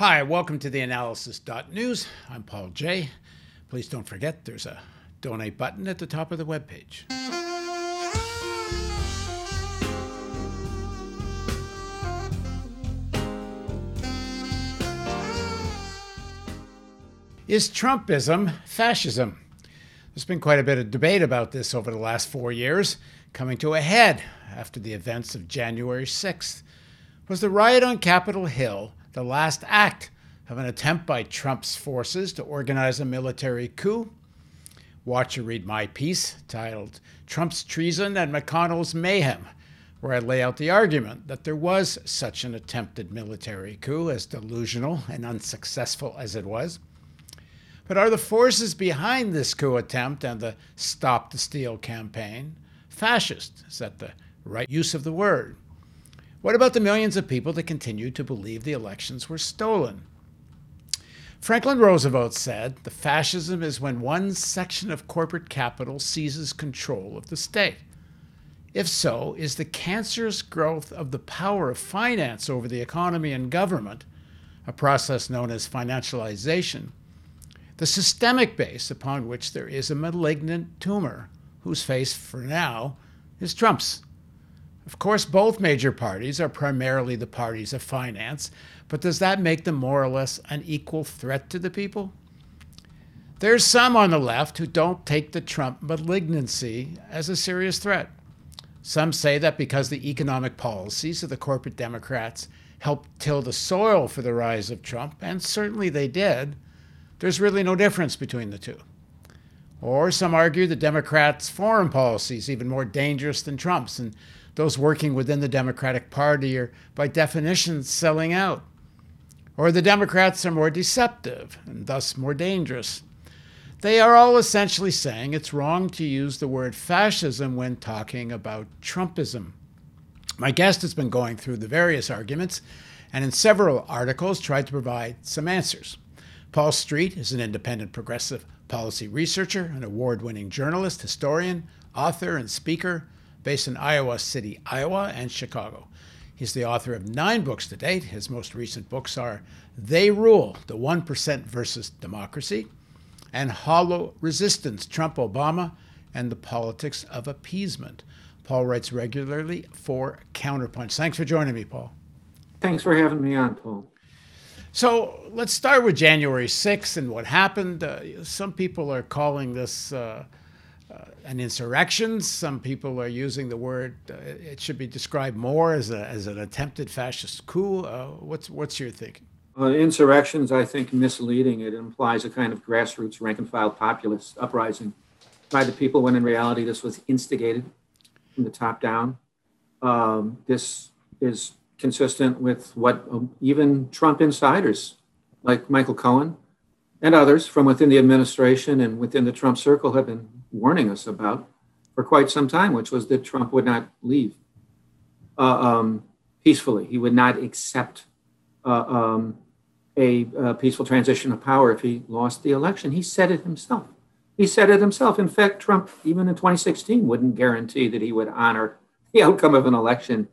Hi, welcome to the analysis.news. I'm Paul Jay. Please don't forget there's a donate button at the top of the webpage. Is Trumpism fascism? There's been quite a bit of debate about this over the last four years, coming to a head after the events of January 6th. Was the riot on Capitol Hill the last act of an attempt by Trump's forces to organize a military coup. Watch or read my piece titled Trump's Treason and McConnell's Mayhem, where I lay out the argument that there was such an attempted military coup, as delusional and unsuccessful as it was. But are the forces behind this coup attempt and the Stop the Steal campaign fascist? Is that the right use of the word? What about the millions of people that continue to believe the elections were stolen? Franklin Roosevelt said the fascism is when one section of corporate capital seizes control of the state. If so, is the cancerous growth of the power of finance over the economy and government, a process known as financialization, the systemic base upon which there is a malignant tumor whose face, for now, is Trump's? Of course, both major parties are primarily the parties of finance, but does that make them more or less an equal threat to the people? There's some on the left who don't take the Trump malignancy as a serious threat. Some say that because the economic policies of the corporate Democrats helped till the soil for the rise of Trump, and certainly they did, there's really no difference between the two. Or some argue the Democrats' foreign policy is even more dangerous than Trump's, and those working within the Democratic Party are, by definition, selling out. Or the Democrats are more deceptive and thus more dangerous. They are all essentially saying it's wrong to use the word fascism when talking about Trumpism. My guest has been going through the various arguments and in several articles tried to provide some answers. Paul Street is an independent progressive policy researcher, an award winning journalist, historian, author, and speaker based in Iowa City, Iowa, and Chicago. He's the author of nine books to date. His most recent books are They Rule The 1% versus Democracy, and Hollow Resistance Trump Obama and the Politics of Appeasement. Paul writes regularly for Counterpunch. Thanks for joining me, Paul. Thanks for having me on, Paul. So let's start with January 6th and what happened. Uh, some people are calling this. Uh, uh, an insurrection. Some people are using the word. Uh, it should be described more as, a, as an attempted fascist coup. Uh, what's what's your thinking? Insurrections, I think, misleading. It implies a kind of grassroots, rank and file populist uprising by the people, when in reality this was instigated from the top down. Um, this is consistent with what um, even Trump insiders like Michael Cohen and others from within the administration and within the Trump circle have been warning us about for quite some time, which was that Trump would not leave uh, um, peacefully. He would not accept uh, um, a, a, peaceful transition of power if he lost the election. He said it himself. He said it himself. In fact, Trump, even in 2016, wouldn't guarantee that he would honor the outcome of an election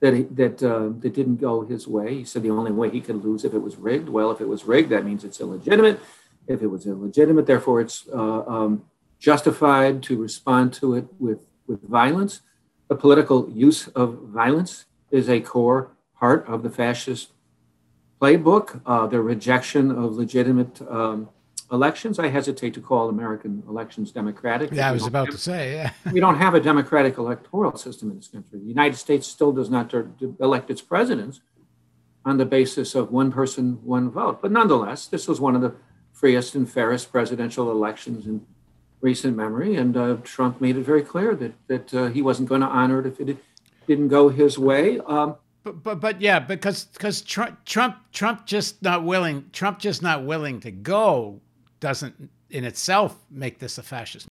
that that uh, that didn't go his way. He said the only way he could lose if it was rigged. Well, if it was rigged, that means it's illegitimate. If it was illegitimate, therefore it's uh, um, justified to respond to it with, with violence. The political use of violence is a core part of the fascist playbook. Uh, the rejection of legitimate um, elections. I hesitate to call American elections democratic. Yeah, I was about have, to say. Yeah. we don't have a democratic electoral system in this country. The United States still does not elect its presidents on the basis of one person, one vote. But nonetheless, this was one of the freest and fairest presidential elections in recent memory, and uh, Trump made it very clear that that uh, he wasn't going to honor it if it didn't go his way. Um, but, but but yeah, because because Trump Trump Trump just not willing Trump just not willing to go doesn't in itself make this a fascist.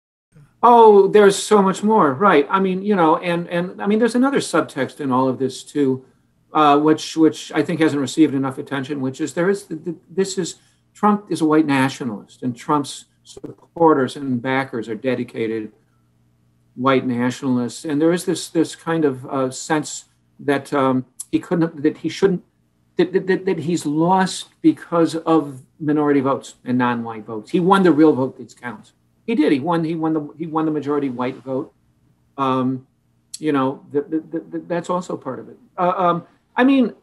Oh, there's so much more, right? I mean, you know, and and I mean, there's another subtext in all of this too, uh, which which I think hasn't received enough attention, which is there is this is Trump is a white nationalist, and Trump's supporters and backers are dedicated white nationalists, and there is this this kind of uh, sense that um, he couldn't that he shouldn't that, that, that he's lost because of minority votes and non-white votes. He won the real vote that counts. He did. He won. He won the he won the majority white vote. Um, you know, the, the, the, that's also part of it. Uh, um, I mean,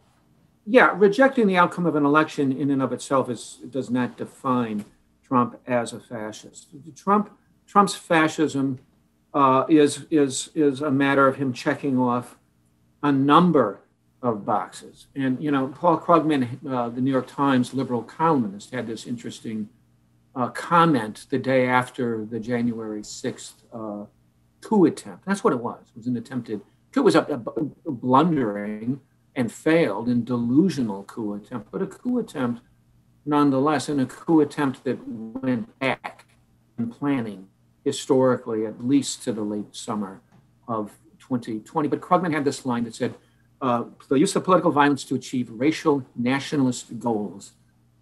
yeah, rejecting the outcome of an election in and of itself is does not define Trump as a fascist. Trump Trump's fascism uh, is is is a matter of him checking off a number of boxes. And you know, Paul Krugman, uh, the New York Times liberal columnist, had this interesting uh, comment the day after the January sixth uh, coup attempt. That's what it was. It was an attempted coup. It was a, a, blundering and failed and delusional coup attempt, but a coup attempt nonetheless, and a coup attempt that went back in planning historically, at least to the late summer of 2020. But Krugman had this line that said, uh, the use of political violence to achieve racial nationalist goals.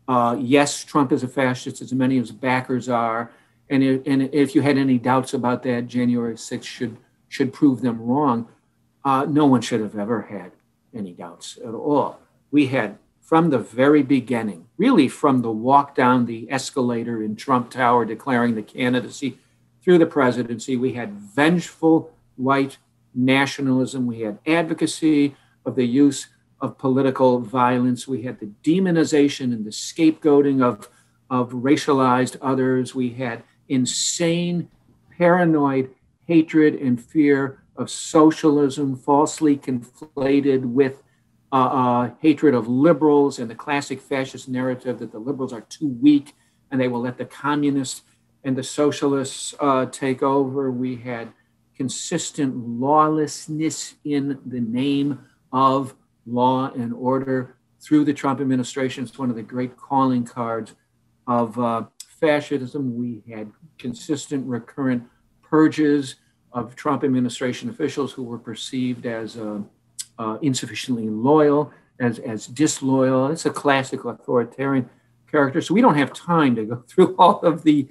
Uh, yes, Trump is a fascist, as many of his backers are. And if, and if you had any doubts about that, January 6th should, should prove them wrong. Uh, no one should have ever had any doubts at all. We had from the very beginning, really from the walk down the escalator in Trump Tower declaring the candidacy through the presidency, we had vengeful white nationalism, we had advocacy of the use of political violence, we had the demonization and the scapegoating of, of racialized others, we had insane, paranoid hatred and fear of socialism, falsely conflated with uh, uh, hatred of liberals and the classic fascist narrative that the liberals are too weak and they will let the communists and the socialists uh, take over. We had consistent lawlessness in the name of law and order through the Trump administration. It's one of the great calling cards of uh, fascism. We had consistent, recurrent purges of Trump administration officials who were perceived as uh, uh, insufficiently loyal, as, as disloyal. It's a classic authoritarian character. So we don't have time to go through all of the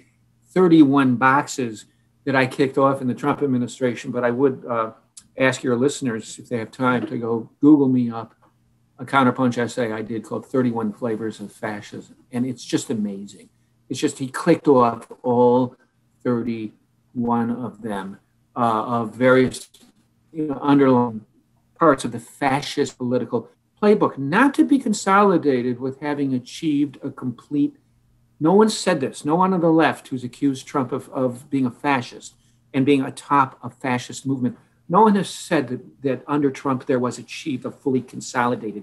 31 boxes that I kicked off in the Trump administration, but I would uh, ask your listeners if they have time to go Google me up a counterpunch essay I did called 31 Flavors of Fascism. And it's just amazing. It's just he clicked off all 31 of them uh, of various you know, underlying parts of the fascist political playbook, not to be consolidated with having achieved a complete. No one said this. No one on the left who's accused Trump of, of being a fascist and being atop a fascist movement. No one has said that, that under Trump there was achieved a fully consolidated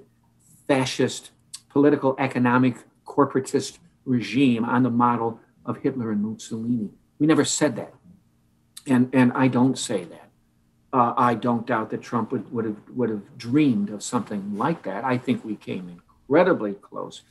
fascist political, economic, corporatist regime on the model of Hitler and Mussolini. We never said that. And, and I don't say that. Uh, I don't doubt that Trump would, would, have, would have dreamed of something like that. I think we came incredibly close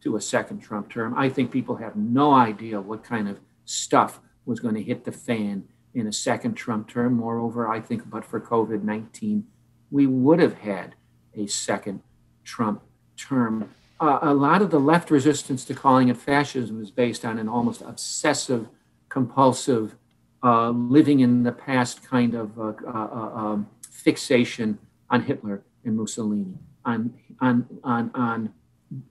to a second Trump term. I think people have no idea what kind of stuff was going to hit the fan in a second Trump term. Moreover, I think, but for COVID 19, we would have had a second Trump term. Uh, a lot of the left resistance to calling it fascism is based on an almost obsessive, compulsive uh, living in the past kind of uh, uh, uh, um, fixation on Hitler and Mussolini, on, on, on, on,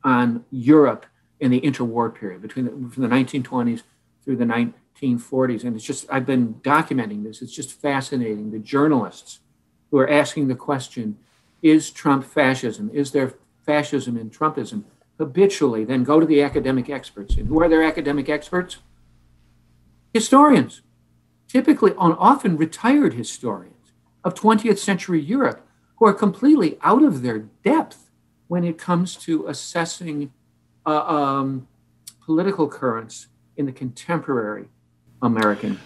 on Europe in the interwar period between the, from the 1920s through the 1940s. And it's just, I've been documenting this. It's just fascinating. The journalists who are asking the question, is Trump fascism? Is there fascism in Trumpism? Habitually, then go to the academic experts. And who are their academic experts? Historians typically on often retired historians of 20th century Europe who are completely out of their depth when it comes to assessing uh, um, political currents in the contemporary American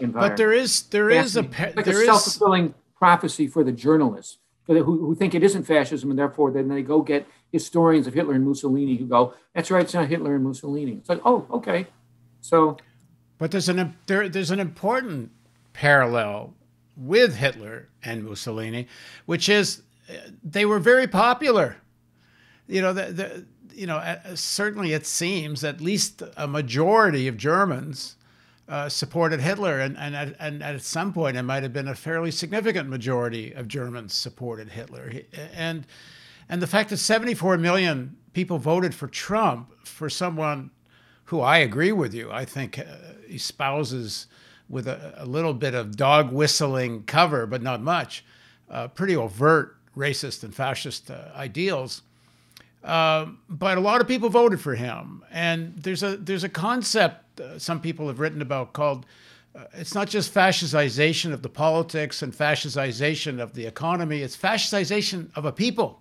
environment. But there is there is a like a self-fulfilling prophecy for the journalists for the, who, who think it isn't fascism, and therefore then they go get historians of Hitler and Mussolini who go, "That's right, it's not Hitler and Mussolini." It's like, oh, okay, so but there's an there, there's an important parallel with Hitler and Mussolini, which is uh, they were very popular. You know, the, the you know certainly it seems at least a majority of Germans uh, supported Hitler, and and at, and at some point it might have been a fairly significant majority of Germans supported Hitler, and And the fact that 74 million people voted for Trump for someone who I agree with you, I think uh, espouses with a, a, little bit of dog whistling cover, but not much, uh, pretty overt racist and fascist uh, ideals. Um, but a lot of people voted for him, and there's a there's a concept uh, some people have written about called uh, it's not just fascistization of the politics and fascistization of the economy; it's fascistization of a people.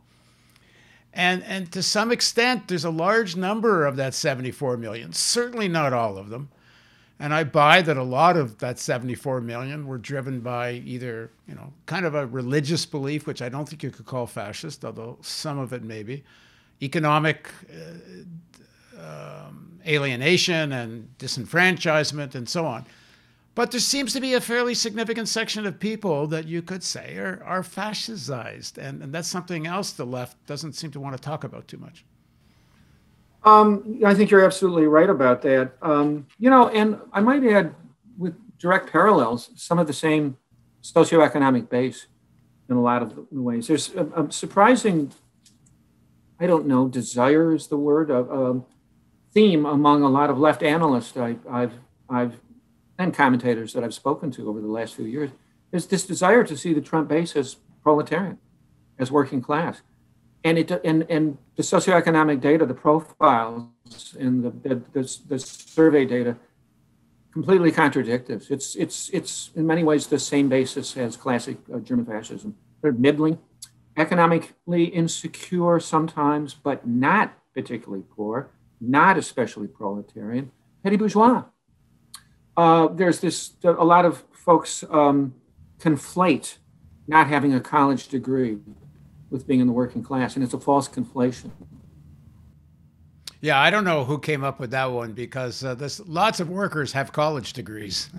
And and to some extent, there's a large number of that 74 million. Certainly not all of them. And I buy that a lot of that 74 million were driven by either, you know, kind of a religious belief, which I don't think you could call fascist, although some of it may be, economic uh, um, alienation and disenfranchisement and so on. But there seems to be a fairly significant section of people that you could say are, are fascized. And, and that's something else the left doesn't seem to want to talk about too much. Um, I think you're absolutely right about that. Um, you know, and I might add, with direct parallels, some of the same socioeconomic base in a lot of ways. There's a, a surprising I don't know, desire is the word, a, a theme among a lot of left analysts I, have I've, and commentators that I've spoken to over the last few years, is this desire to see the Trump base as proletarian, as working class. And it and, and the socioeconomic data, the profiles, and the, the, the, the survey data completely contradict this. It's, it's, it's in many ways the same basis as classic uh, German fascism. They're middling, economically insecure sometimes, but not particularly poor, not especially proletarian, petty bourgeois. Uh, there's this, a lot of folks um, conflate not having a college degree with being in the working class, and it's a false conflation. Yeah, I don't know who came up with that one because uh, there's lots of workers have college degrees.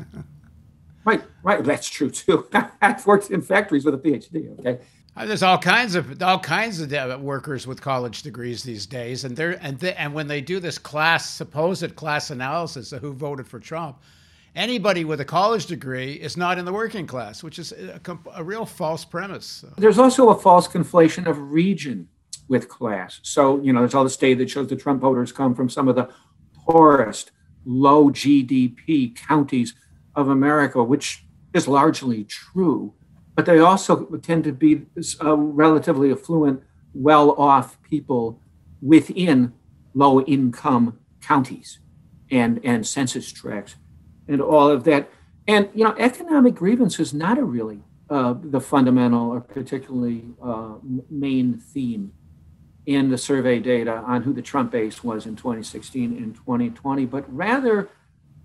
right, right, that's true too. I've worked in factories with a PhD. Okay, Uh, there's all kinds of all kinds of workers with college degrees these days, and they're and they, and when they do this class supposed class analysis of who voted for Trump, anybody with a college degree is not in the working class, which is a, a real false premise. There's also a false conflation of region with class. So you know, there's all the data that shows the Trump voters come from some of the poorest, low GDP counties of America, which is largely true but they also tend to be uh, relatively affluent, well off people within low income counties and, and census tracts and all of that. And, you know, economic grievance is not a really uh, the fundamental or particularly uh, main theme in the survey data on who the Trump base was in 2016 and 2020, but rather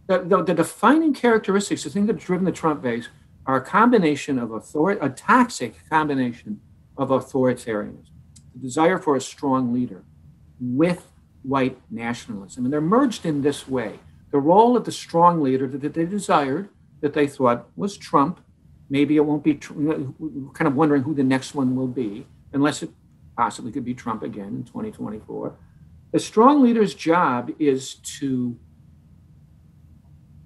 the, the, the defining characteristics, the thing that's driven the Trump base are a combination of authority, a toxic combination of authoritarianism, the desire for a strong leader with white nationalism. And they're merged in this way. The role of the strong leader that they desired, that they thought was Trump, maybe it won't be, kind of wondering who the next one will be, unless it possibly could be Trump again in 2024. The strong leader's job is to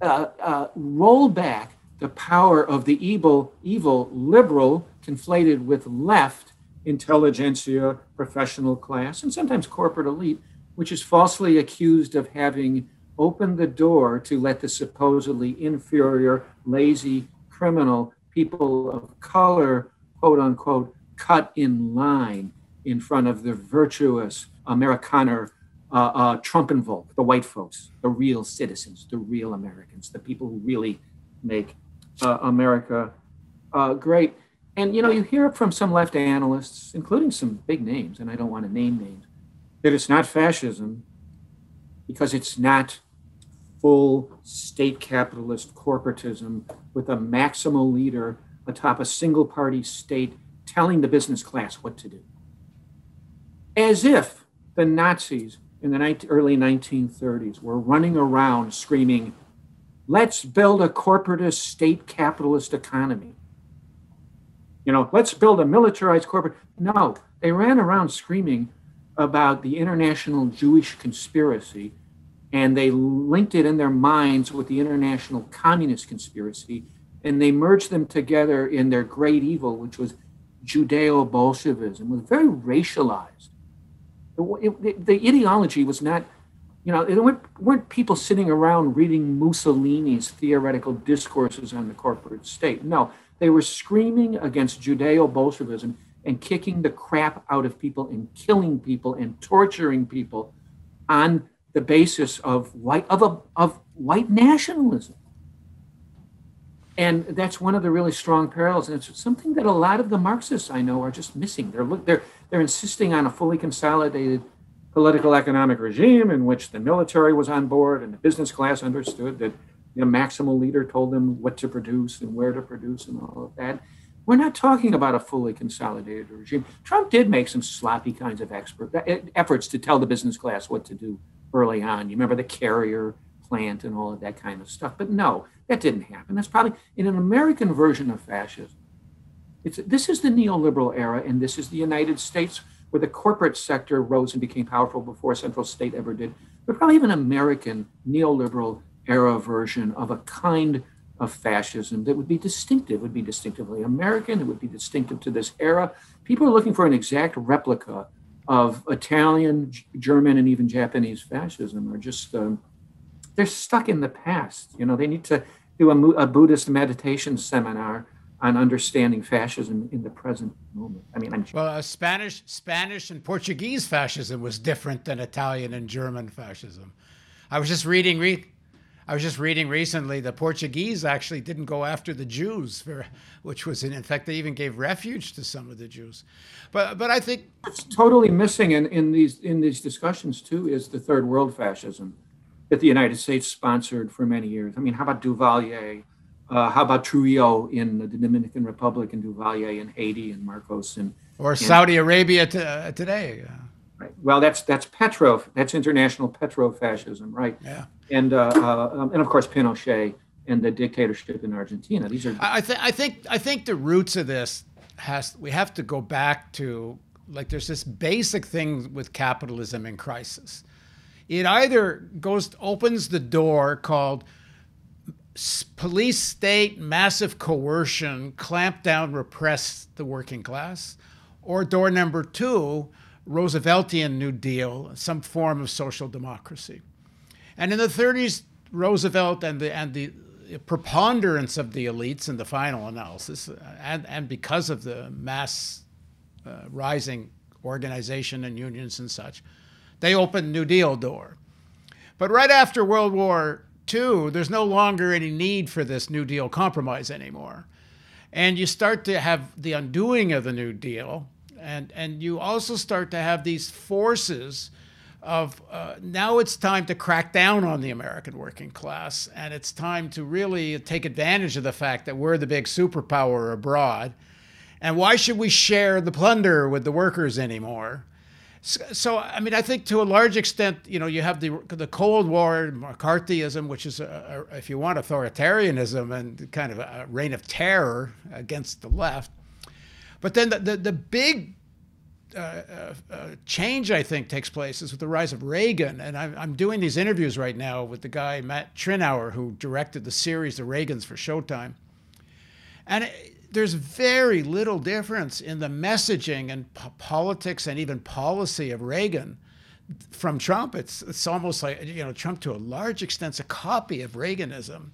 uh, uh, roll back the power of the evil, evil liberal conflated with left intelligentsia, professional class, and sometimes corporate elite, which is falsely accused of having opened the door to let the supposedly inferior, lazy, criminal people of color, quote unquote, cut in line in front of the virtuous Amerikaner uh, uh, Trumpenvolk, the white folks, the real citizens, the real Americans, the people who really make uh, America uh, great. And you know, you hear from some left analysts, including some big names, and I don't want to name names, that it's not fascism because it's not full state capitalist corporatism with a maximal leader atop a single party state telling the business class what to do. As if the Nazis in the early 1930s were running around screaming, Let's build a corporatist state capitalist economy. You know, let's build a militarized corporate. No, they ran around screaming about the international Jewish conspiracy and they linked it in their minds with the international communist conspiracy and they merged them together in their great evil, which was Judeo Bolshevism was very racialized. It, it, the ideology was not, you know, there weren't, weren't people sitting around reading Mussolini's theoretical discourses on the corporate state. No, they were screaming against Judeo Bolshevism and kicking the crap out of people and killing people and torturing people on the basis of white of, a, of white nationalism. And that's one of the really strong parallels. And it's something that a lot of the Marxists I know are just missing. They're, they're, they're insisting on a fully consolidated political economic regime in which the military was on board and the business class understood that the maximal leader told them what to produce and where to produce and all of that. We're not talking about a fully consolidated regime. Trump did make some sloppy kinds of expert, efforts to tell the business class what to do early on. You remember the carrier plant and all of that kind of stuff. But no, that didn't happen. That's probably in an American version of fascism. It's, this is the neoliberal era, and this is the United States where the corporate sector rose and became powerful before a central state ever did. But probably even American neoliberal era version of a kind of fascism that would be distinctive, would be distinctively American, it would be distinctive to this era. People are looking for an exact replica of Italian, German, and even Japanese fascism are just um, they're stuck in the past. You know, they need to do a, a, Buddhist meditation seminar on understanding fascism in the present moment. I mean, I'm well, uh, Spanish, Spanish, and Portuguese fascism was different than Italian and German fascism. I was just reading. Re- I was just reading recently the Portuguese actually didn't go after the Jews, for, which was in, in fact they even gave refuge to some of the Jews. But but I think what's totally missing in, in these in these discussions too is the third world fascism that the United States sponsored for many years. I mean, how about Duvalier? Uh, how about Trujillo in the Dominican Republic and Duvalier in Haiti and Marcos and or Saudi Arabia uh, today? Right. Well, that's that's petro that's international petro fascism, right? Yeah. And uh, uh, um, and of course Pinochet and the dictatorship in Argentina. These are. I, th- I think I think the roots of this has we have to go back to like there's this basic thing with capitalism in crisis it either goes opens the door called police state massive coercion clamp down repress the working class or door number two rooseveltian new deal some form of social democracy and in the 30s roosevelt and the and the preponderance of the elites in the final analysis and, and because of the mass uh, rising organization and unions and such they opened New Deal door. But right after World War II, there's no longer any need for this New Deal compromise anymore. And you start to have the undoing of the New Deal, and, and you also start to have these forces of uh, now it's time to crack down on the American working class, and it's time to really take advantage of the fact that we're the big superpower abroad. And why should we share the plunder with the workers anymore? So, I mean, I think to a large extent, you know, you have the the Cold War, McCarthyism, which is, a, a, if you want, authoritarianism and kind of a reign of terror against the left. But then the the, the big uh, uh, uh, change, I think, takes place is with the rise of Reagan. And I'm, I'm doing these interviews right now with the guy Matt Tyrnauer, who directed the series The Reagans for Showtime. And it, there's very little difference in the messaging and po- politics and even policy of Reagan from Trump. It's it's almost like you know Trump to a large extent is a copy of Reaganism.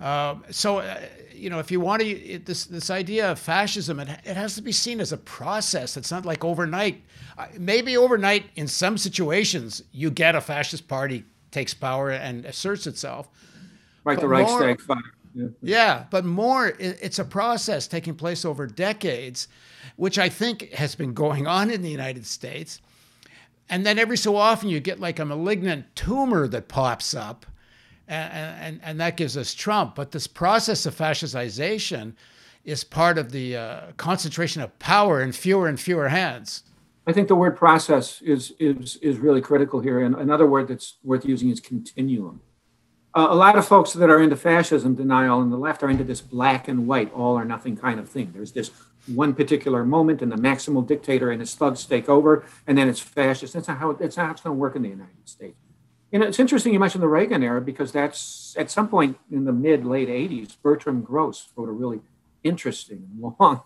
Um, so uh, you know if you want to it, this this idea of fascism, it, it has to be seen as a process. It's not like overnight. Uh, maybe overnight in some situations you get a fascist party takes power and asserts itself. Like but the Reichstag fire yeah. yeah, but more, it's a process taking place over decades, which I think has been going on in the United States. And then every so often you get like a malignant tumor that pops up, and, and, and that gives us Trump. But this process of fascization is part of the uh, concentration of power in fewer and fewer hands. I think the word process is, is, is really critical here. And another word that's worth using is continuum uh, a lot of folks that are into fascism denial on the left are into this black and white, all or nothing kind of thing. There's this one particular moment, and the maximal dictator and his thugs take over, and then it's fascist. That's not how that's not how it's going to work in the United States. You know, it's interesting you mentioned the Reagan era because that's at some point in the mid late '80s, Bertram Gross wrote a really interesting, long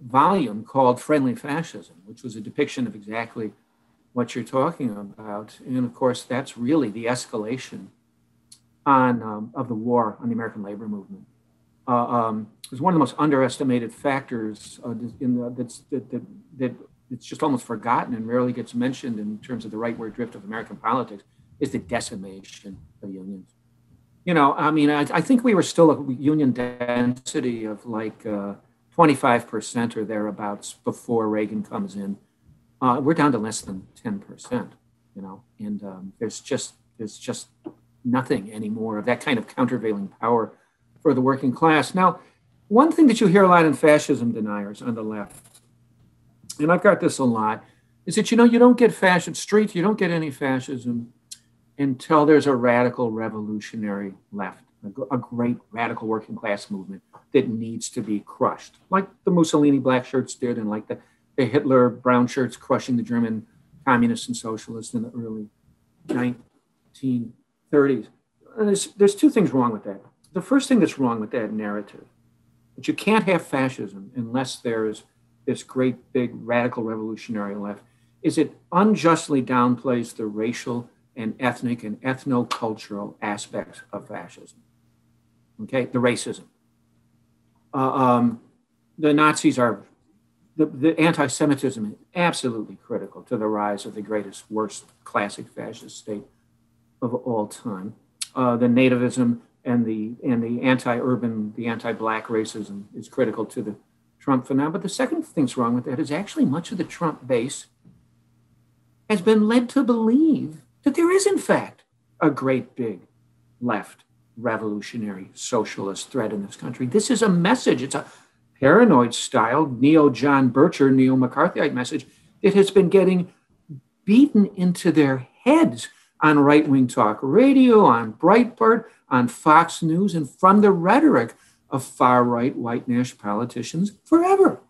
volume called Friendly Fascism, which was a depiction of exactly what you're talking about. And of course, that's really the escalation on um, of the war on the American labor movement. Uh, um, it was one of the most underestimated factors uh, in the, that's, that, that, that it's just almost forgotten and rarely gets mentioned in terms of the rightward drift of American politics is the decimation of unions. You know, I mean, I, I think we were still a union density of like uh, 25% or thereabouts before Reagan comes in. Uh, we're down to less than 10%, you know, and um, there's just there's just nothing anymore of that kind of countervailing power for the working class. Now, one thing that you hear a lot in fascism deniers on the left, and I've got this a lot, is that you know you don't get fascism street, you don't get any fascism until there's a radical revolutionary left, a, a great radical working class movement that needs to be crushed, like the Mussolini black shirts did, and like the, the Hitler brown shirts crushing the German communists and socialists in the early 1930s. And there's, there's two things wrong with that. The first thing that's wrong with that narrative, that you can't have fascism unless there's this great big radical revolutionary left, is it unjustly downplays the racial and ethnic and ethno-cultural aspects of fascism. Okay, the racism. Uh, um, the Nazis are the, the anti-Semitism is absolutely critical to the rise of the greatest, worst classic fascist state of all time. Uh, the nativism and the and the anti-urban, the anti-black racism is critical to the Trump phenomenon. But the second thing's wrong with that is actually much of the Trump base has been led to believe that there is, in fact, a great big left revolutionary socialist threat in this country. This is a message. It's a paranoid style, neo John Bircher, neo McCarthyite message that has been getting beaten into their heads on right wing talk radio, on Breitbart, on Fox News, and from the rhetoric of far right white national politicians forever.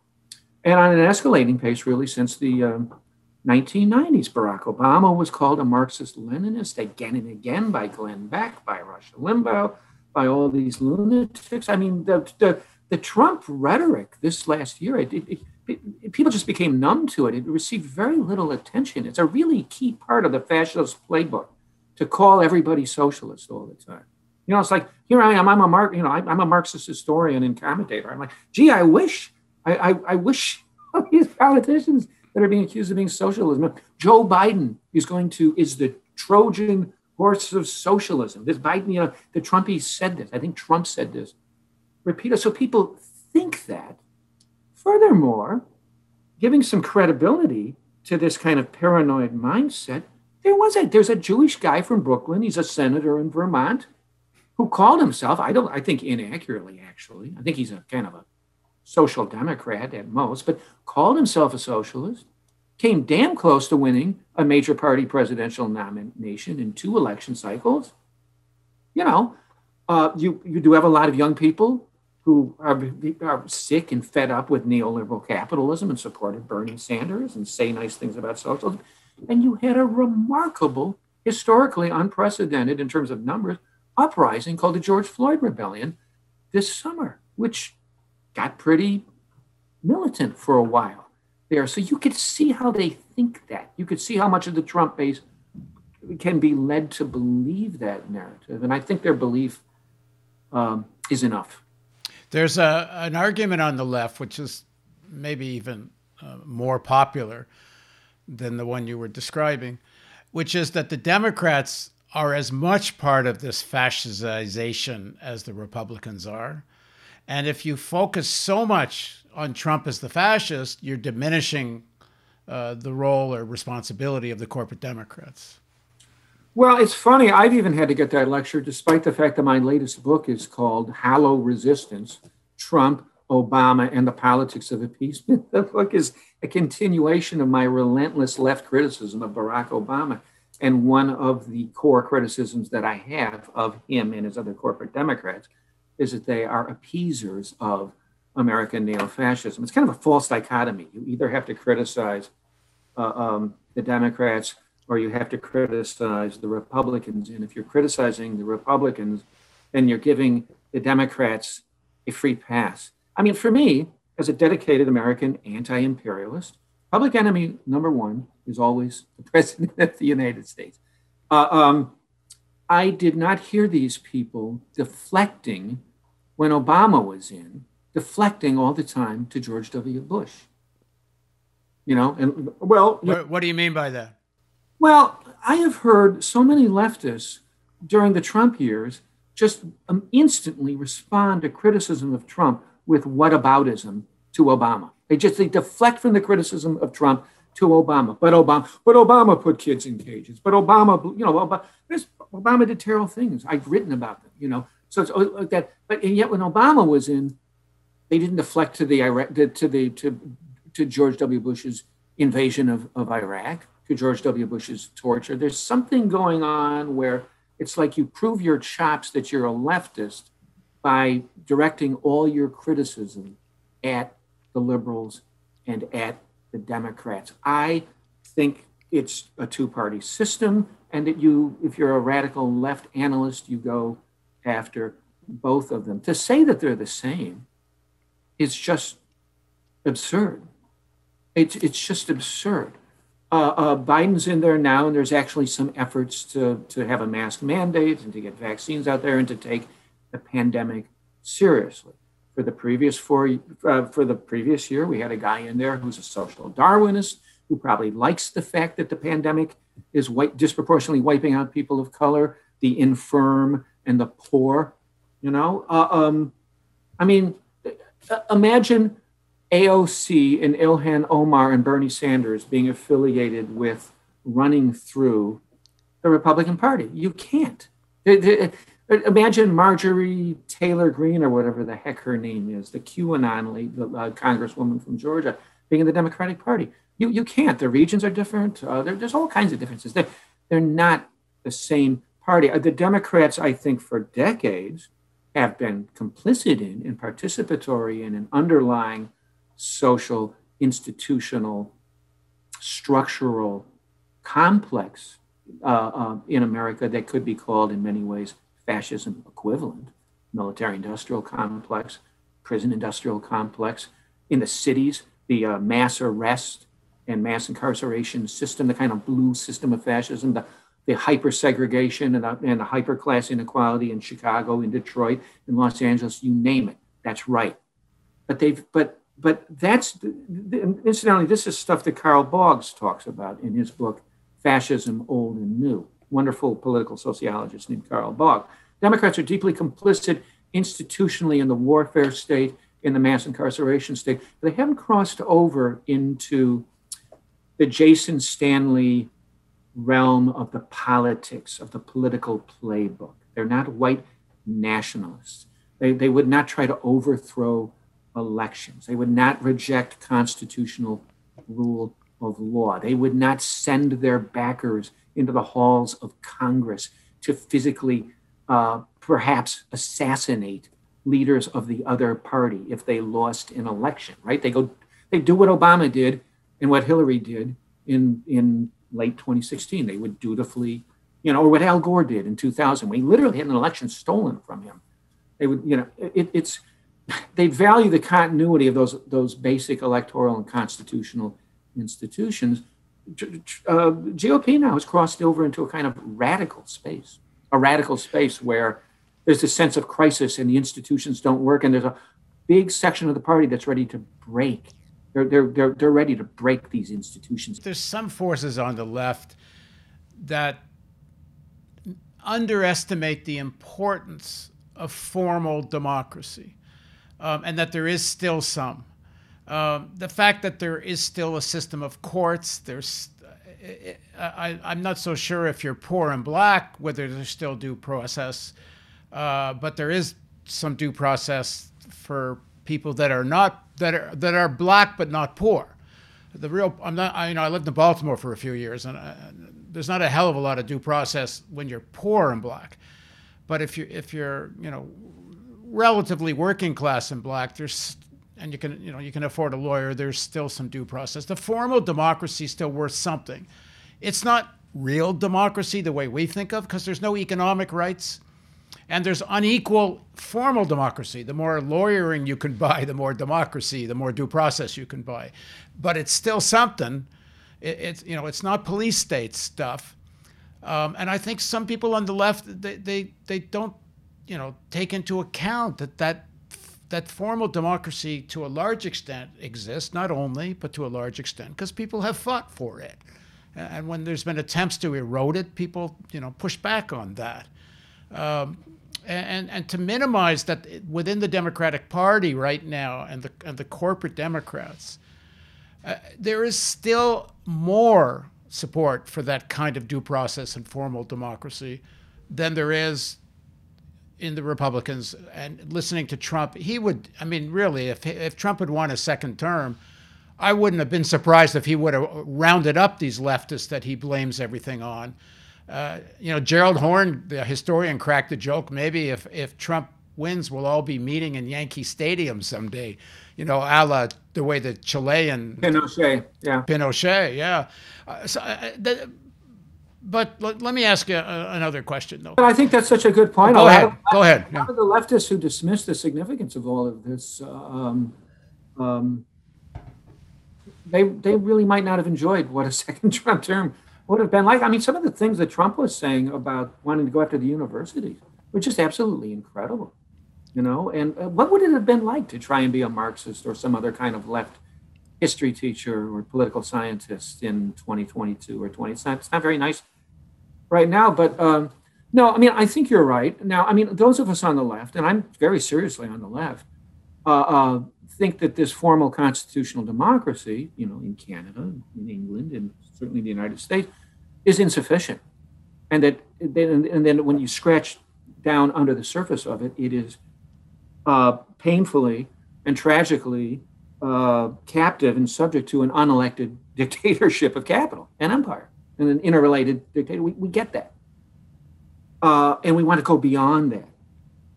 And on an escalating pace, really, since the um, 1990s. Barack Obama was called a Marxist Leninist again and again by Glenn Beck, by Rush Limbaugh, by all these lunatics. I mean, the, the, the Trump rhetoric this last year, it, it, people just became numb to it. It received very little attention. It's a really key part of the fascist playbook to call everybody socialist all the time. You know, it's like here I am. I'm a Mark. You know, I'm a Marxist historian and commentator. I'm like, gee, I wish, I, I, I wish these politicians that are being accused of being socialism. Joe Biden is going to is the Trojan horse of socialism. This Biden, you know, the Trumpies said this. I think Trump said this. Repeat it. So people think that. Furthermore, giving some credibility to this kind of paranoid mindset, there was a there's a Jewish guy from Brooklyn. He's a senator in Vermont who called himself, I don't, I think inaccurately actually. I think he's a kind of a social democrat at most, but called himself a socialist, came damn close to winning a major party presidential nomination in two election cycles. You know, uh, you, you do have a lot of young people who are, are sick and fed up with neoliberal capitalism and supported Bernie Sanders and say nice things about socialism. And you had a remarkable, historically unprecedented in terms of numbers, uprising called the George Floyd Rebellion this summer, which got pretty militant for a while there. So you could see how they think that. You could see how much of the Trump base can be led to believe that narrative. And I think their belief um, is enough. There's a, an argument on the left, which is maybe even uh, more popular than the one you were describing, which is that the Democrats are as much part of this fascization as the Republicans are. And if you focus so much on Trump as the fascist, you're diminishing uh, the role or responsibility of the corporate Democrats. Well, it's funny. I've even had to get that lecture, despite the fact that my latest book is called Hollow Resistance Trump, Obama, and the Politics of Appeasement. The book is a continuation of my relentless left criticism of Barack Obama. And one of the core criticisms that I have of him and his other corporate Democrats is that they are appeasers of American neo-fascism. It's kind of a false dichotomy. You either have to criticize uh, um, the Democrats or you have to criticize the Republicans. And if you're criticizing the Republicans, then you're giving the Democrats a free pass. I mean, for me, as a dedicated American anti imperialist, public enemy number one is always the President of the United States. Uh, um, I did not hear these people deflecting when Obama was in, deflecting all the time to George W. Bush. You know, and well, what, what do you mean by that? Well, I have heard so many leftists during the Trump years just um, instantly respond to criticism of Trump with whataboutism to Obama. They just they deflect from the criticism of Trump to Obama. But Obama, but Obama put kids in cages. But Obama, you know, Obama, Obama did terrible things. I've written about them, you know. So it's like that. But and yet when Obama was in, they didn't deflect to the to the to to George W. Bush's invasion of, of Iraq, to George W. Bush's torture. There's something going on where it's like you prove your chops that you're a leftist by directing all your criticism at the liberals and at the Democrats. I think it's a two-party system, and that you, if you're a radical left analyst, you go after both of them. To say that they're the same is just absurd. It's it's just absurd. Uh, uh, Biden's in there now, and there's actually some efforts to to have a mask mandate and to get vaccines out there and to take the pandemic seriously. For the previous four, uh, for the previous year, we had a guy in there who's a social Darwinist who probably likes the fact that the pandemic is white, disproportionately wiping out people of color, the infirm, and the poor. You know, uh, um, I mean, uh, imagine AOC and Ilhan Omar and Bernie Sanders being affiliated with running through the Republican Party. You can't. Imagine Marjorie Taylor Greene or whatever the heck her name is, the QAnon lady, the uh, congresswoman from Georgia, being in the Democratic Party. You, you can't. The regions are different. Uh, there, there's all kinds of differences. They're, they're not the same party. Uh, the Democrats, I think, for decades have been complicit in and participatory in an underlying social, institutional, structural complex uh, uh, in America that could be called, in many ways, fascism equivalent military industrial complex, prison industrial complex. In the cities, the uh, mass arrest and mass incarceration system, the kind of blue system of fascism, the, the hyper segregation and the, and the hyper class inequality in Chicago, in Detroit, in Los Angeles, you name it. That's right. But they've, but but that's incidentally, this is stuff that Carl Boggs talks about in his book, Fascism Old and New. Wonderful political sociologist named Carl Boggs. Democrats are deeply complicit institutionally in the warfare state, in the mass incarceration state. But they haven't crossed over into the Jason Stanley realm of the politics, of the political playbook. They're not white nationalists. They, they would not try to overthrow elections. They would not reject constitutional rule of law. They would not send their backers into the halls of Congress to physically, uh, perhaps, assassinate leaders of the other party if they lost an election. Right? They go, they do what Obama did and what Hillary did in in late 2016. They would dutifully, you know, or what Al Gore did in 2000 when he literally had an election stolen from him. They would, you know, it, it's they value the continuity of those those basic electoral and constitutional institutions. Uh, GOP now has crossed over into a kind of radical space, a radical space where there's a sense of crisis and the institutions don't work, and there's a big section of the party that's ready to break. They're, they're, they're, they're ready to break these institutions. There's some forces on the left that underestimate the importance of formal democracy um, and that there is still some. Um, the fact that there is still a system of courts, there's, uh, I, am not so sure if you're poor and black whether there's still due process, uh, but there is some due process for people that are not that are that are black but not poor. The real, I'm not, I, you know, I lived in Baltimore for a few years, and uh, there's not a hell of a lot of due process when you're poor and black. But if you if you're you know relatively working class and black, there's and you can you know you can afford a lawyer. There's still some due process. The formal democracy is still worth something. It's not real democracy the way we think of because there's no economic rights. And there's unequal formal democracy. The more lawyering you can buy, the more democracy, the more due process you can buy. But it's still something. It, it's you know it's not police state stuff. Um, and I think some people on the left they, they they don't you know take into account that that that formal democracy to a large extent exists, not only, but to a large extent, because people have fought for it. And when there's been attempts to erode it, people, you know, push back on that. Um, and, and to minimize that within the Democratic Party right now and the, and the corporate Democrats, uh, there is still more support for that kind of due process and formal democracy than there is in the Republicans and listening to Trump, he would. I mean, really, if if Trump had won a second term, I wouldn't have been surprised if he would have rounded up these leftists that he blames everything on. Uh, you know, Gerald Horne, the historian, cracked the joke. Maybe if if Trump wins, we'll all be meeting in Yankee Stadium someday. You know, a la the way the Chilean Pinochet, yeah, Pinochet, yeah. Uh, so, uh, the, but let, let me ask you a, another question, though. But I think that's such a good point. Go ahead. of- Go ahead. Of the leftists who dismiss the significance of all of this, uh, um, um, they they really might not have enjoyed what a second Trump term would have been like. I mean, some of the things that Trump was saying about wanting to go after the universities were just absolutely incredible, you know. And uh, what would it have been like to try and be a Marxist or some other kind of left history teacher or political scientist in 2022 or 20? It's not, it's not very nice right now, but. Um, no, I mean, I think you're right. Now, I mean, those of us on the left, and I'm very seriously on the left, uh, uh, think that this formal constitutional democracy, you know, in Canada, in England, and certainly in the United States, is insufficient. And that, then, and then when you scratch down under the surface of it, it is uh, painfully and tragically uh, captive and subject to an unelected dictatorship of capital and empire and an interrelated dictator. We, we get that uh, and we want to go beyond that.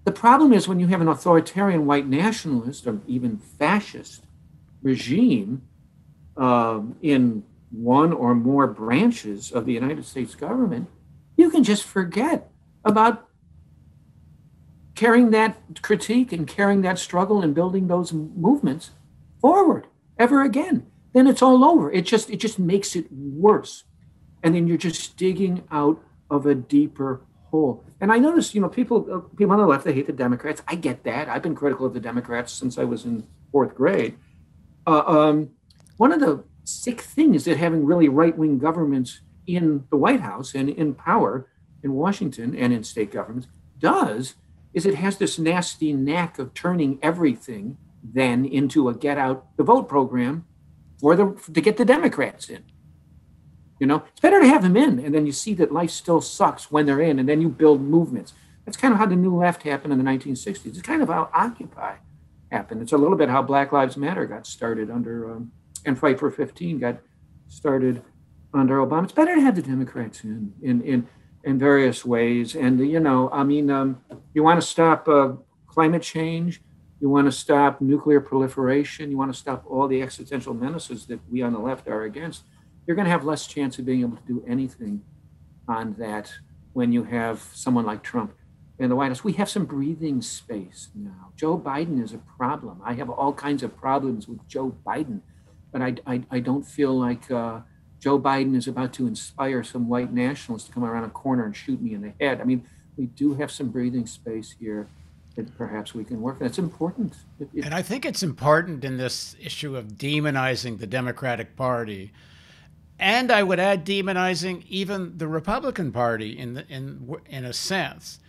The problem is when you have an authoritarian white nationalist or even fascist regime um, in one or more branches of the United States government, you can just forget about carrying that critique and carrying that struggle and building those movements forward ever again. Then it's all over. It just it just makes it worse, and then you're just digging out of a deeper hole. And I notice, you know, people uh, people on the left they hate the Democrats. I get that. I've been critical of the Democrats since I was in fourth grade. Uh, um, one of the sick things that having really right wing governments in the White House and in power in Washington and in state governments does is it has this nasty knack of turning everything then into a get out the vote program for the to get the Democrats in. You know, it's better to have them in, and then you see that life still sucks when they're in, and then you build movements. That's kind of how the New Left happened in the 1960s. It's kind of how Occupy happened. It's a little bit how Black Lives Matter got started under, um, and Fight for 15 got started under Obama. It's better to have the Democrats in, in, in, in various ways. And, you know, I mean, um, you want to stop uh, climate change, you want to stop nuclear proliferation, you want to stop all the existential menaces that we on the left are against you're going to have less chance of being able to do anything on that when you have someone like Trump in the White House. We have some breathing space now. Joe Biden is a problem. I have all kinds of problems with Joe Biden, but I, I, I don't feel like uh, Joe Biden is about to inspire some white nationalists to come around a corner and shoot me in the head. I mean, we do have some breathing space here that perhaps we can work. That's important. It, it, And I think it's important in this issue of demonizing the Democratic Party. And I would add demonizing even the Republican Party in, the, in, in a sense.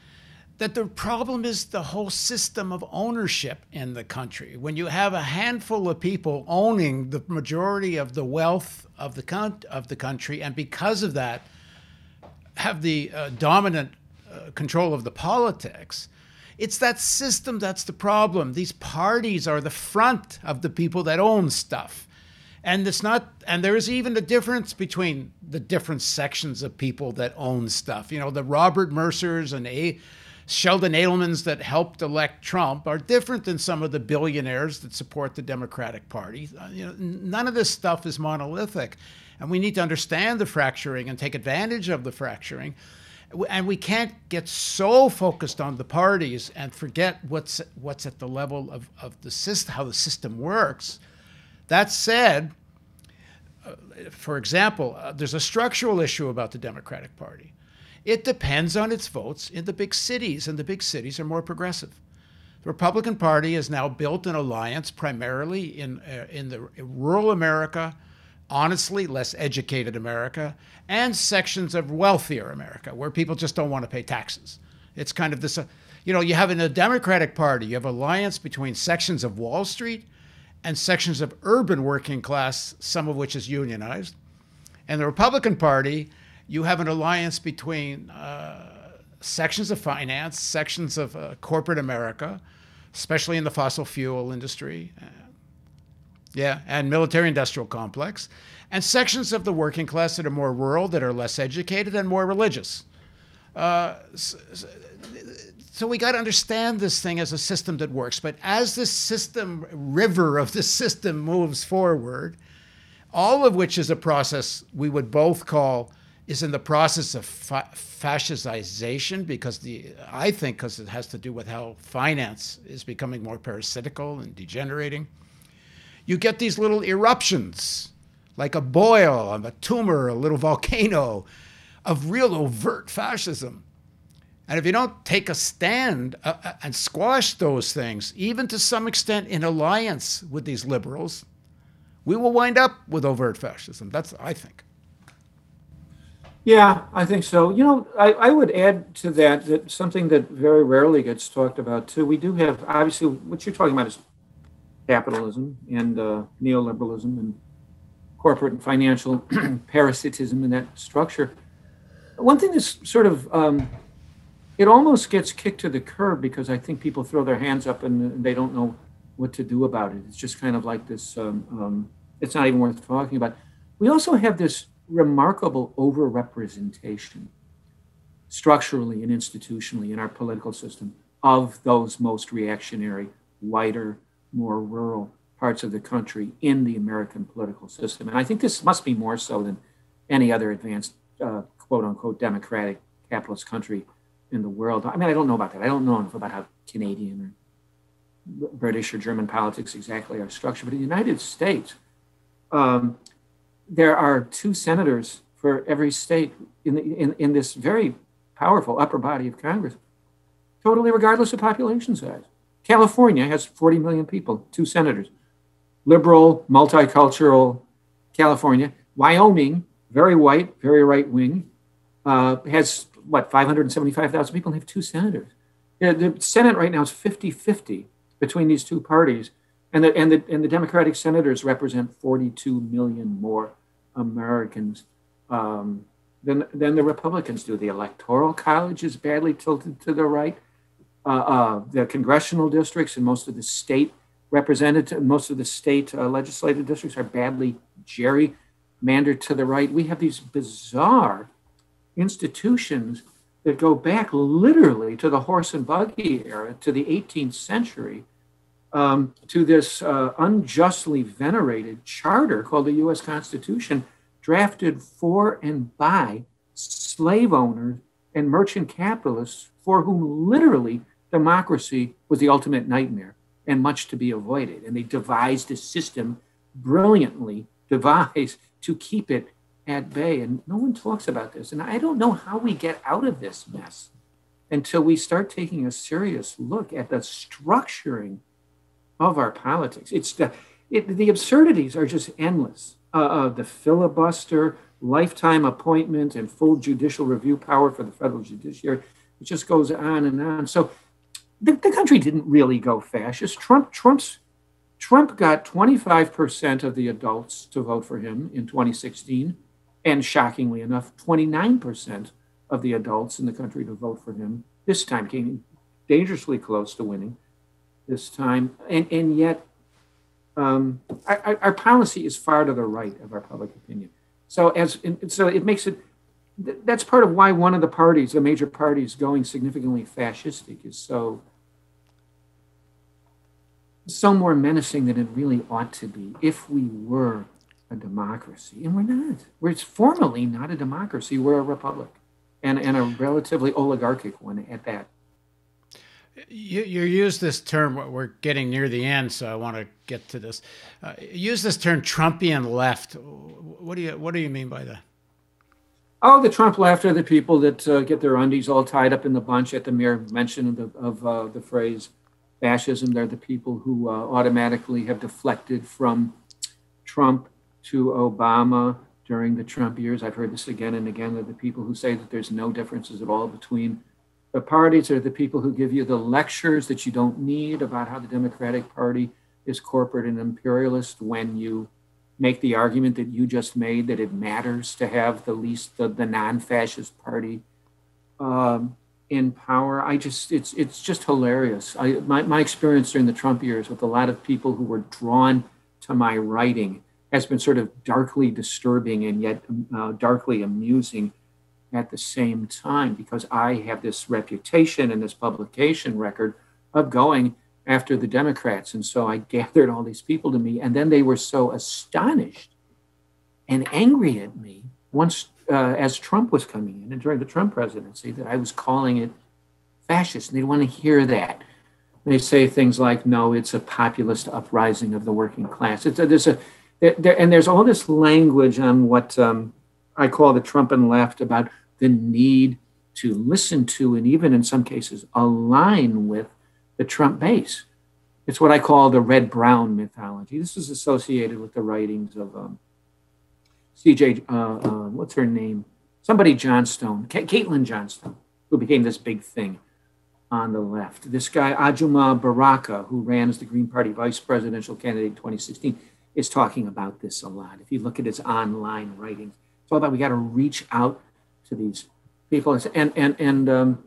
That the problem is the whole system of ownership in the country. When you have a handful of people owning the majority of the wealth of the, con- of the country, and because of that, have the uh, dominant uh, control of the politics, it's that system that's the problem. These parties are the front of the people that own stuff. And it's not, and there is even a difference between the different sections of people that own stuff. You know, the Robert Mercers and a, Sheldon Adelsons that helped elect Trump are different than some of the billionaires that support the Democratic Party. Uh, you know, none of this stuff is monolithic. And we need to understand the fracturing and take advantage of the fracturing. And we can't get so focused on the parties and forget what's what's at the level of, of the system, how the system works. That said, uh, for example, uh, there's a structural issue about the Democratic Party. It depends on its votes in the big cities, and the big cities are more progressive. The Republican Party has now built an alliance primarily in uh, in the in rural America honestly less educated America and sections of wealthier America where people just don't want to pay taxes. It's kind of this, uh, you know, you have in the Democratic Party, you have alliance between sections of Wall Street and sections of urban working class, some of which is unionized. And the Republican Party, you have an alliance between uh, sections of finance, sections of uh, corporate America, especially in the fossil fuel industry, yeah, and military industrial complex, and sections of the working class that are more rural, that are less educated, and more religious. Uh, so, so we got to understand this thing as a system that works. But as this system, river of the system moves forward, all of which is a process we would both call is in the process of fa- because the I think because it has to do with how finance is becoming more parasitical and degenerating you get these little eruptions, like a boil, a tumor, a little volcano of real overt fascism. And if you don't take a stand uh, uh, and squash those things, even to some extent in alliance with these liberals, we will wind up with overt fascism. That's, I think. Yeah, I think so. You know, I, I would add to that that something that very rarely gets talked about too. We do have obviously what you're talking about is capitalism and uh, neoliberalism and corporate and financial parasitism in that structure. One thing that's sort of um, it almost gets kicked to the curb because I think people throw their hands up and they don't know what to do about it. It's just kind of like this. Um, um, it's not even worth talking about. We also have this remarkable overrepresentation structurally and institutionally in our political system of those most reactionary, whiter, more rural parts of the country in the American political system. And I think this must be more so than any other advanced, uh, quote unquote, democratic capitalist country in the world. I mean, I don't know about that. I don't know enough about how Canadian or British or German politics exactly are structured. But in the United States, um, there are two senators for every state in, the, in, in this very powerful upper body of Congress, totally regardless of population size. California has 40 million people, two senators. Liberal, multicultural California. Wyoming, very white, very right wing, uh, has what, 575,000 people and have two senators. The Senate right now is 50 50 between these two parties. And the, and, the, and the Democratic senators represent 42 million more Americans um, than, than the Republicans do. The Electoral College is badly tilted to the right the congressional districts and most of the state representative, most of the state uh, legislative districts are badly gerrymandered to the right. We have these bizarre institutions that go back literally to the horse and buggy era, to the 18th century, um, to this uh, unjustly venerated charter called the U.S. Constitution, drafted for and by slave owners and merchant capitalists for whom literally democracy was the ultimate nightmare and much to be avoided. And they devised a system brilliantly devised to keep it at bay. And no one talks about this. And I don't know how we get out of this mess until we start taking a serious look at the structuring of our politics. It's the, it, the absurdities are just endless. Uh, uh, the filibuster, lifetime appointment, and full judicial review power for the federal judiciary. It just goes on and on. So the, the country didn't really go fascist. Trump Trump's Trump got 25% of the adults to vote for him in 2016, and shockingly enough, 29% of the adults in the country to vote for him this time came dangerously close to winning this time. And, and yet, um, our, our, policy is far to the right of our public opinion. So, as so it makes it that's part of why one of the parties, the major parties, going significantly fascistic is so so more menacing than it really ought to be if we were a democracy. And we're not. We're formally not a democracy, we're a republic. and, and a relatively oligarchic one at that. You, you use this term, we're getting near the end, so I want to get to this. Uh, use this term Trumpian left. What do you, what do you mean by that? Oh, the Trump left are the people that uh, get their undies all tied up in the bunch at the mere mention of the, of, uh, the phrase fascism. They're the people who uh, automatically have deflected from Trump to Obama during the Trump years. I've heard this again and again. They're the people who say that there's no differences at all between the parties. They're the people who give you the lectures that you don't need about how the Democratic Party is corporate and imperialist when you make the argument that you just made that it matters to have the least the, the non-fascist party um, in power. I just it's it's just hilarious. I my, my experience during the Trump years with a lot of people who were drawn to my writing has been sort of darkly disturbing and yet uh, darkly amusing at the same time because I have this reputation and this publication record of going after the Democrats. And so I gathered all these people to me, and then they were so astonished and angry at me once uh, as Trump was coming in and during the Trump presidency that I was calling it fascist. And they want to hear that. They say things like, no, it's a populist uprising of the working class. It's a, there's a, there, and there's all this language on what um, I call the Trump and left about the need to listen to and even in some cases align with the Trump base. It's what I call the red brown mythology. This is associated with the writings of um, CJ, uh, uh, what's her name? Somebody Johnstone, Caitlin Johnstone, who became this big thing on the left. This guy, Ajamu Baraka, who ran as the Green Party vice presidential candidate in 2016, is talking about this a lot. If you look at his online writings, it's all about we got to reach out to these people. And, and, and, um,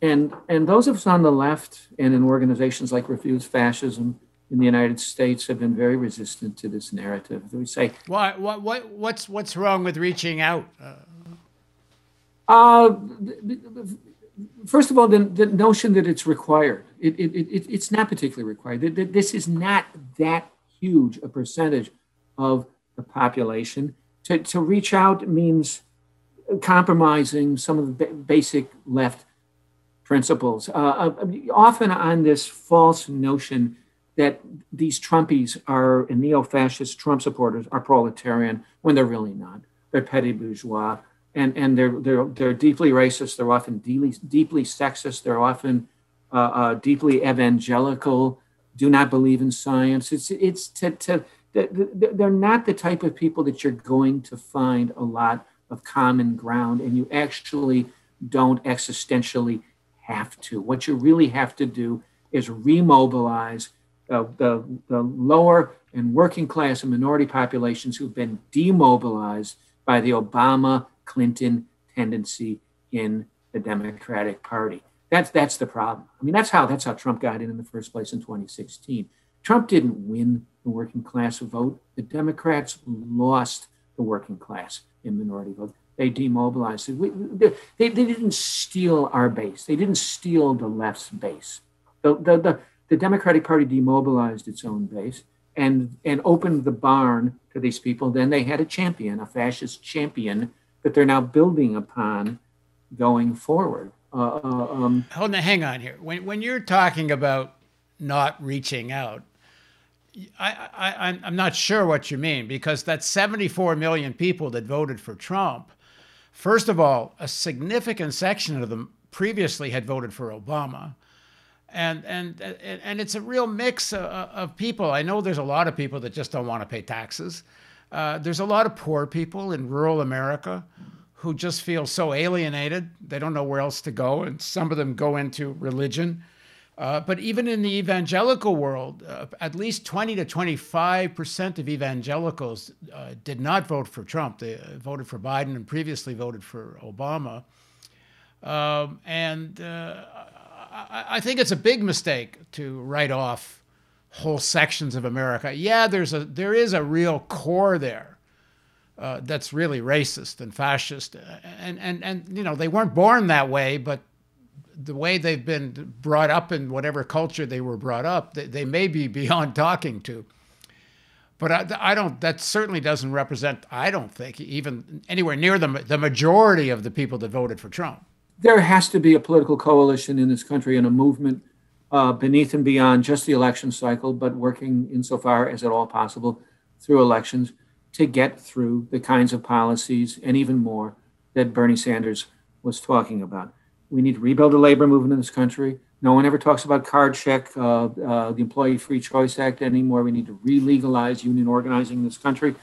and and those of us on the left and in organizations like Refuse Fascism in the United States have been very resistant to this narrative. We say, "Why? What? What? What's what's wrong with reaching out?" Uh, first of all, the, the notion that it's required. It, it, it, it's not particularly required. This is not that huge a percentage of the population. To, to reach out means compromising some of the basic left principles, uh, uh, often on this false notion that these Trumpies are and neo-fascist Trump supporters are proletarian when they're really not. They're petty bourgeois, and and they're they're they're deeply racist. They're often deeply deeply sexist. They're often uh, uh, deeply evangelical. Do not believe in science. It's it's to, to they're not the type of people that you're going to find a lot of common ground, and you actually don't existentially have to. What you really have to do is remobilize uh, the, the lower and working class and minority populations who've been demobilized by the Obama Clinton tendency in the Democratic Party. That's that's the problem. I mean, that's how that's how Trump got in in the first place in 2016. Trump didn't win the working class vote. The Democrats lost the working class in minority vote they demobilized. We, they, they didn't steal our base. They didn't steal the left's base. The, the, the, the Democratic Party demobilized its own base and, and opened the barn to these people. Then they had a champion, a fascist champion that they're now building upon going forward. Uh, uh um, Hold on, hang on here. When, when you're talking about not reaching out, I, I, I'm not sure what you mean because that's 74 million people that voted for Trump First of all, a significant section of them previously had voted for Obama. And, and, and it's a real mix of, of people. I know there's a lot of people that just don't want to pay taxes. Uh, there's a lot of poor people in rural America who just feel so alienated. They don't know where else to go. And some of them go into religion. Uh, but even in the evangelical world, uh, at least 20 to 25 percent of evangelicals uh, did not vote for Trump. They uh, voted for Biden and previously voted for Obama. Um, and uh, I, think it's a big mistake to write off whole sections of America. Yeah, there's a there is a real core there. Uh, that's really racist and fascist, and and and you know they weren't born that way, but the way they've been brought up in whatever culture they were brought up, they, they may be beyond talking to. But I, I, don't. That certainly doesn't represent. I don't think even anywhere near the the majority of the people that voted for Trump. There has to be a political coalition in this country and a movement uh, beneath and beyond just the election cycle, but working insofar as at all possible through elections to get through the kinds of policies and even more that Bernie Sanders was talking about. We need to rebuild the labor movement in this country. No one ever talks about card check, uh, uh, the Employee Free Choice Act anymore. We need to re-legalize union organizing in this country.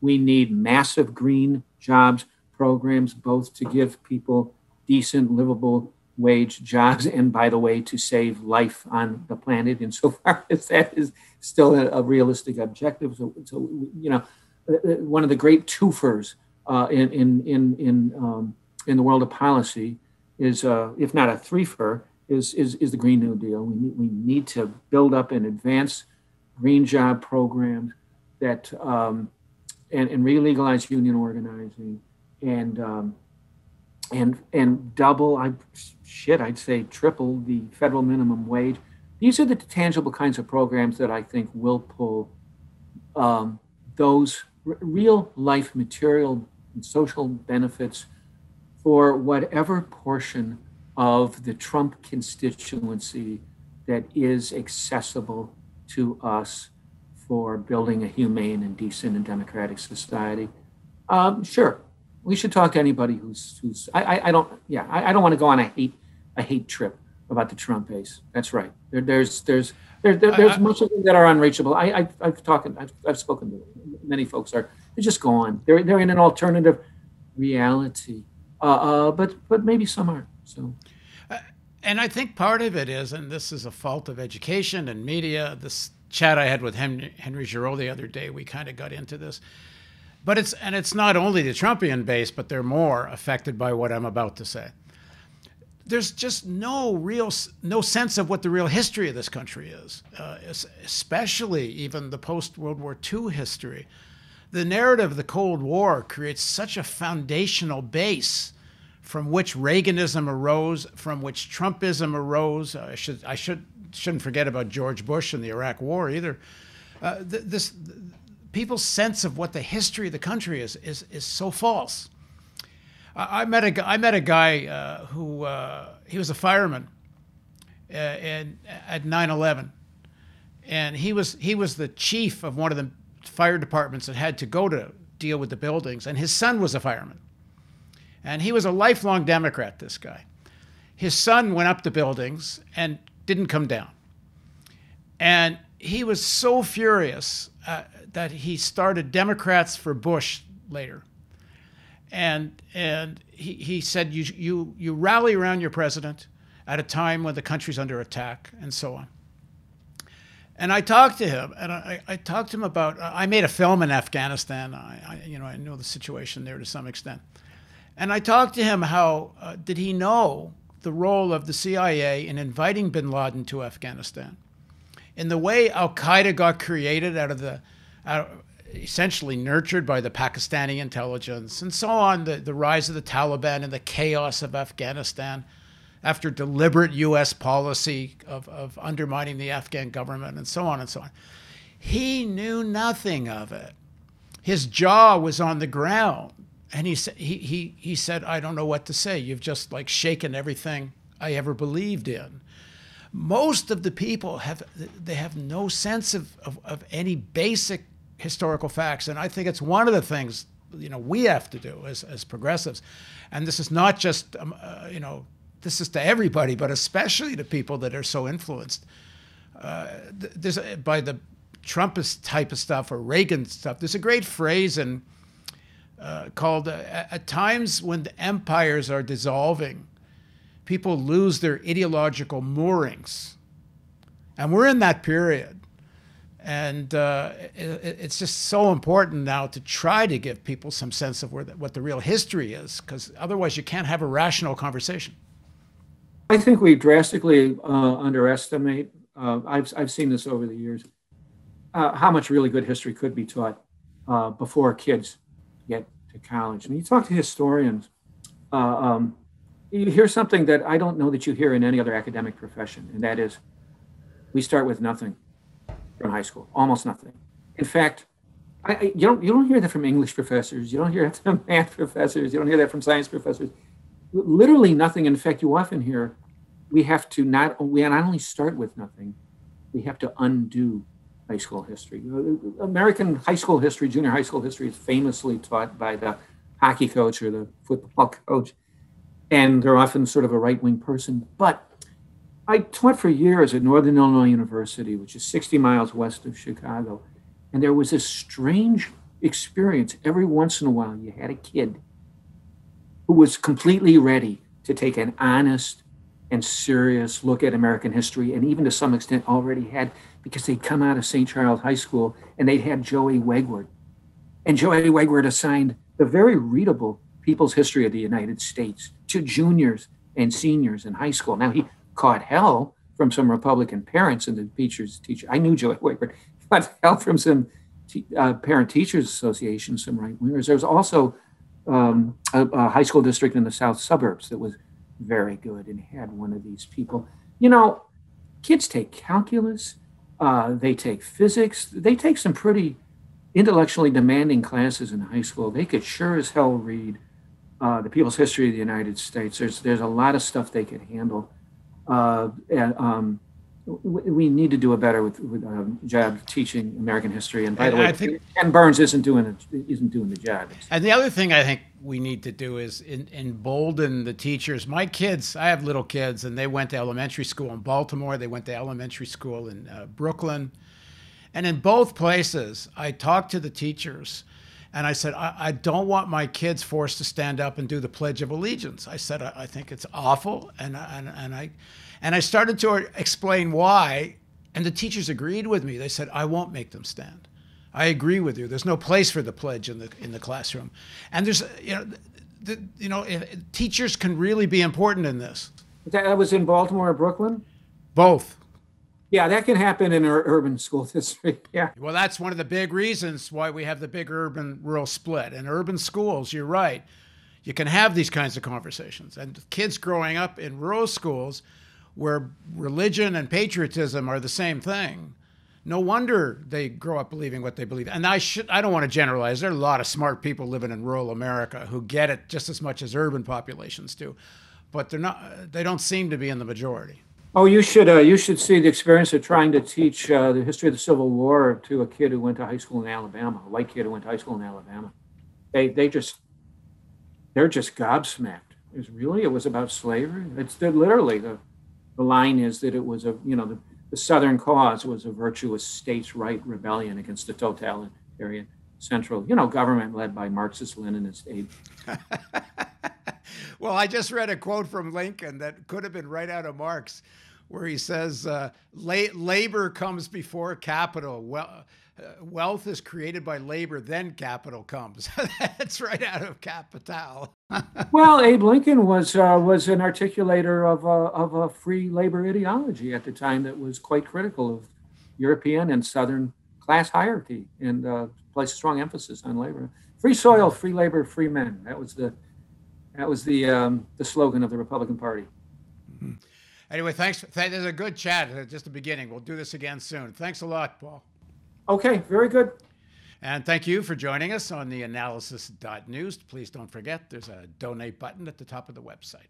We need massive green jobs programs, both to give people decent, livable wage jobs, and by the way, to save life on the planet, insofar as that is still a, a realistic objective. So, so, you know, uh, uh, one of the great twofers uh, in in in in, um, in the world of policy is, uh, if not a threefer, is, is, is the Green New Deal. We need, we need to build up and advance green job programs that um, and, and re-legalize union organizing and um, and and double I shit I'd say triple the federal minimum wage. These are the tangible kinds of programs that I think will pull um, those r- real life material and social benefits for whatever portion of the Trump constituency that is accessible to us for building a humane and decent and democratic society. Um, sure, we should talk to anybody who's who's. I, I, I don't. Yeah, I, I don't want to go on a hate a hate trip about the Trump base. That's right. There, there's there's there, there, there's I, much of them that are unreachable. I, I I've talked I've, I've spoken to many folks are they're just gone. They're they're in an alternative reality. Uh, uh, but but maybe some aren't. So. Uh, and I think part of it is, and this is a fault of education and media. This chat I had with Henry, Henry Giroux the other day, we kind of got into this. But it's and it's not only the Trumpian base, but they're more affected by what I'm about to say. There's just no real no sense of what the real history of this country is, uh, especially even the post World War II history the narrative of the Cold War creates such a foundational base from which Reaganism arose, from which Trumpism arose. I should I should shouldn't forget about George Bush and the Iraq War either. Uh, th- this th- people's sense of what the history of the country is is is so false. I, I met a I met a guy uh, who uh, he was a fireman, uh, and at 9/11, and he was he was the chief of one of the fire departments that had to go to deal with the buildings, and his son was a fireman. And he was a lifelong Democrat, this guy. His son went up the buildings and didn't come down. And he was so furious uh, that he started Democrats for Bush later. And, and he, he said, you, you, you rally around your president at a time when the country's under attack, and so on. And I talked to him, and I, I talked to him about. I made a film in Afghanistan. I, I, you know, I know the situation there to some extent. And I talked to him how uh, did he know the role of the CIA in inviting Bin Laden to Afghanistan, in the way Al Qaeda got created out of the, out, essentially nurtured by the Pakistani intelligence, and so on. The the rise of the Taliban and the chaos of Afghanistan after deliberate U.S. policy of, of undermining the Afghan government and so on and so on. He knew nothing of it. His jaw was on the ground. And he, he, he, he said, I don't know what to say. You've just like shaken everything I ever believed in. Most of the people have, they have no sense of, of, of any basic historical facts. And I think it's one of the things, you know, we have to do as, as progressives. And this is not just, um, uh, you know, this is to everybody, but especially to people that are so influenced uh, by the Trumpist type of stuff or Reagan stuff. There's a great phrase in, uh, called uh, at times when the empires are dissolving, people lose their ideological moorings. And we're in that period. And uh, it, it's just so important now to try to give people some sense of where the, what the real history is, because otherwise you can't have a rational conversation. I think we drastically uh, underestimate. Uh, I've I've seen this over the years. Uh, how much really good history could be taught uh, before kids get to college? And you talk to historians, uh, um, you hear something that I don't know that you hear in any other academic profession, and that is, we start with nothing from high school, almost nothing. In fact, I, you don't you don't hear that from English professors. You don't hear that from math professors. You don't hear that from science professors. Literally nothing. In fact, you often hear we have to not we not only start with nothing, we have to undo high school history. American high school history, junior high school history, is famously taught by the hockey coach or the football coach, and they're often sort of a right wing person. But I taught for years at Northern Illinois University, which is 60 miles west of Chicago and there was this strange experience. Every once in a while, you had a kid who was completely ready to take an honest and serious look at American history, and even to some extent already had, because they'd come out of St. Charles High School and they'd had Joey Wegward. And Joey Wegward assigned the very readable People's History of the United States to juniors and seniors in high school. Now, he caught hell from some Republican parents and the teachers. Teacher, I knew Joey Wegword got hell from some uh, parent teachers association, some right wingers. There was also um, a, a, high school district in the south suburbs that was very good and had one of these people. You know, kids take calculus, uh, they take physics, they take some pretty intellectually demanding classes in high school. They could sure as hell read uh, the People's History of the United States. There's there's a lot of stuff they could handle. Uh, and, um, we need to do a better with, with um, job teaching American history. And by and the way, I think, Ken Burns isn't doing it, isn't doing the job. And the other thing I think we need to do is in, embolden the teachers. My kids, I have little kids, and they went to elementary school in Baltimore. They went to elementary school in uh, Brooklyn, and in both places, I talked to the teachers. And I said, I, I, don't want my kids forced to stand up and do the Pledge of Allegiance. I said, I, I think it's awful. And, and, and I, and I started to explain why, and the teachers agreed with me. They said, I won't make them stand. I agree with you. There's no place for the pledge in the in the classroom, and there's you know, the, you know, teachers can really be important in this. That was in Baltimore or Brooklyn. Both. Yeah, that can happen in our urban school district. Yeah. Well, that's one of the big reasons why we have the big urban rural split. In urban schools, you're right. You can have these kinds of conversations. And kids growing up in rural schools, where religion and patriotism are the same thing. No wonder they grow up believing what they believe. And I should I don't want to generalize. There are a lot of smart people living in rural America who get it just as much as urban populations do. But they're not they don't seem to be in the majority. Oh, you should uh, you should see the experience of trying to teach uh, the history of the Civil War to a kid who went to high school in Alabama, a white kid who went to high school in Alabama. They they just they're just gobsmacked. It was really it was about slavery. It's literally the the line is that it was a, you know, the, the Southern cause was a virtuous states' right rebellion against the totalitarian central, you know, government led by Marxist Leninist aid. well, I just read a quote from Lincoln that could have been right out of Marx, where he says, uh, "Labor comes before capital." Well, uh, wealth is created by labor, then capital comes. That's right out of Capital. well, Abe Lincoln was uh, was an articulator of a, of a free labor ideology at the time that was quite critical of European and Southern class hierarchy and uh, placed a strong emphasis on labor. Free soil, free labor, free men. That was the that was the um, the slogan of the Republican Party. Mm-hmm. Anyway, thanks. Th- there's a good chat. Uh, just the beginning. We'll do this again soon. Thanks a lot, Paul. Okay, very good. And thank you for joining us on the analysis.news. Please don't forget there's a donate button at the top of the website.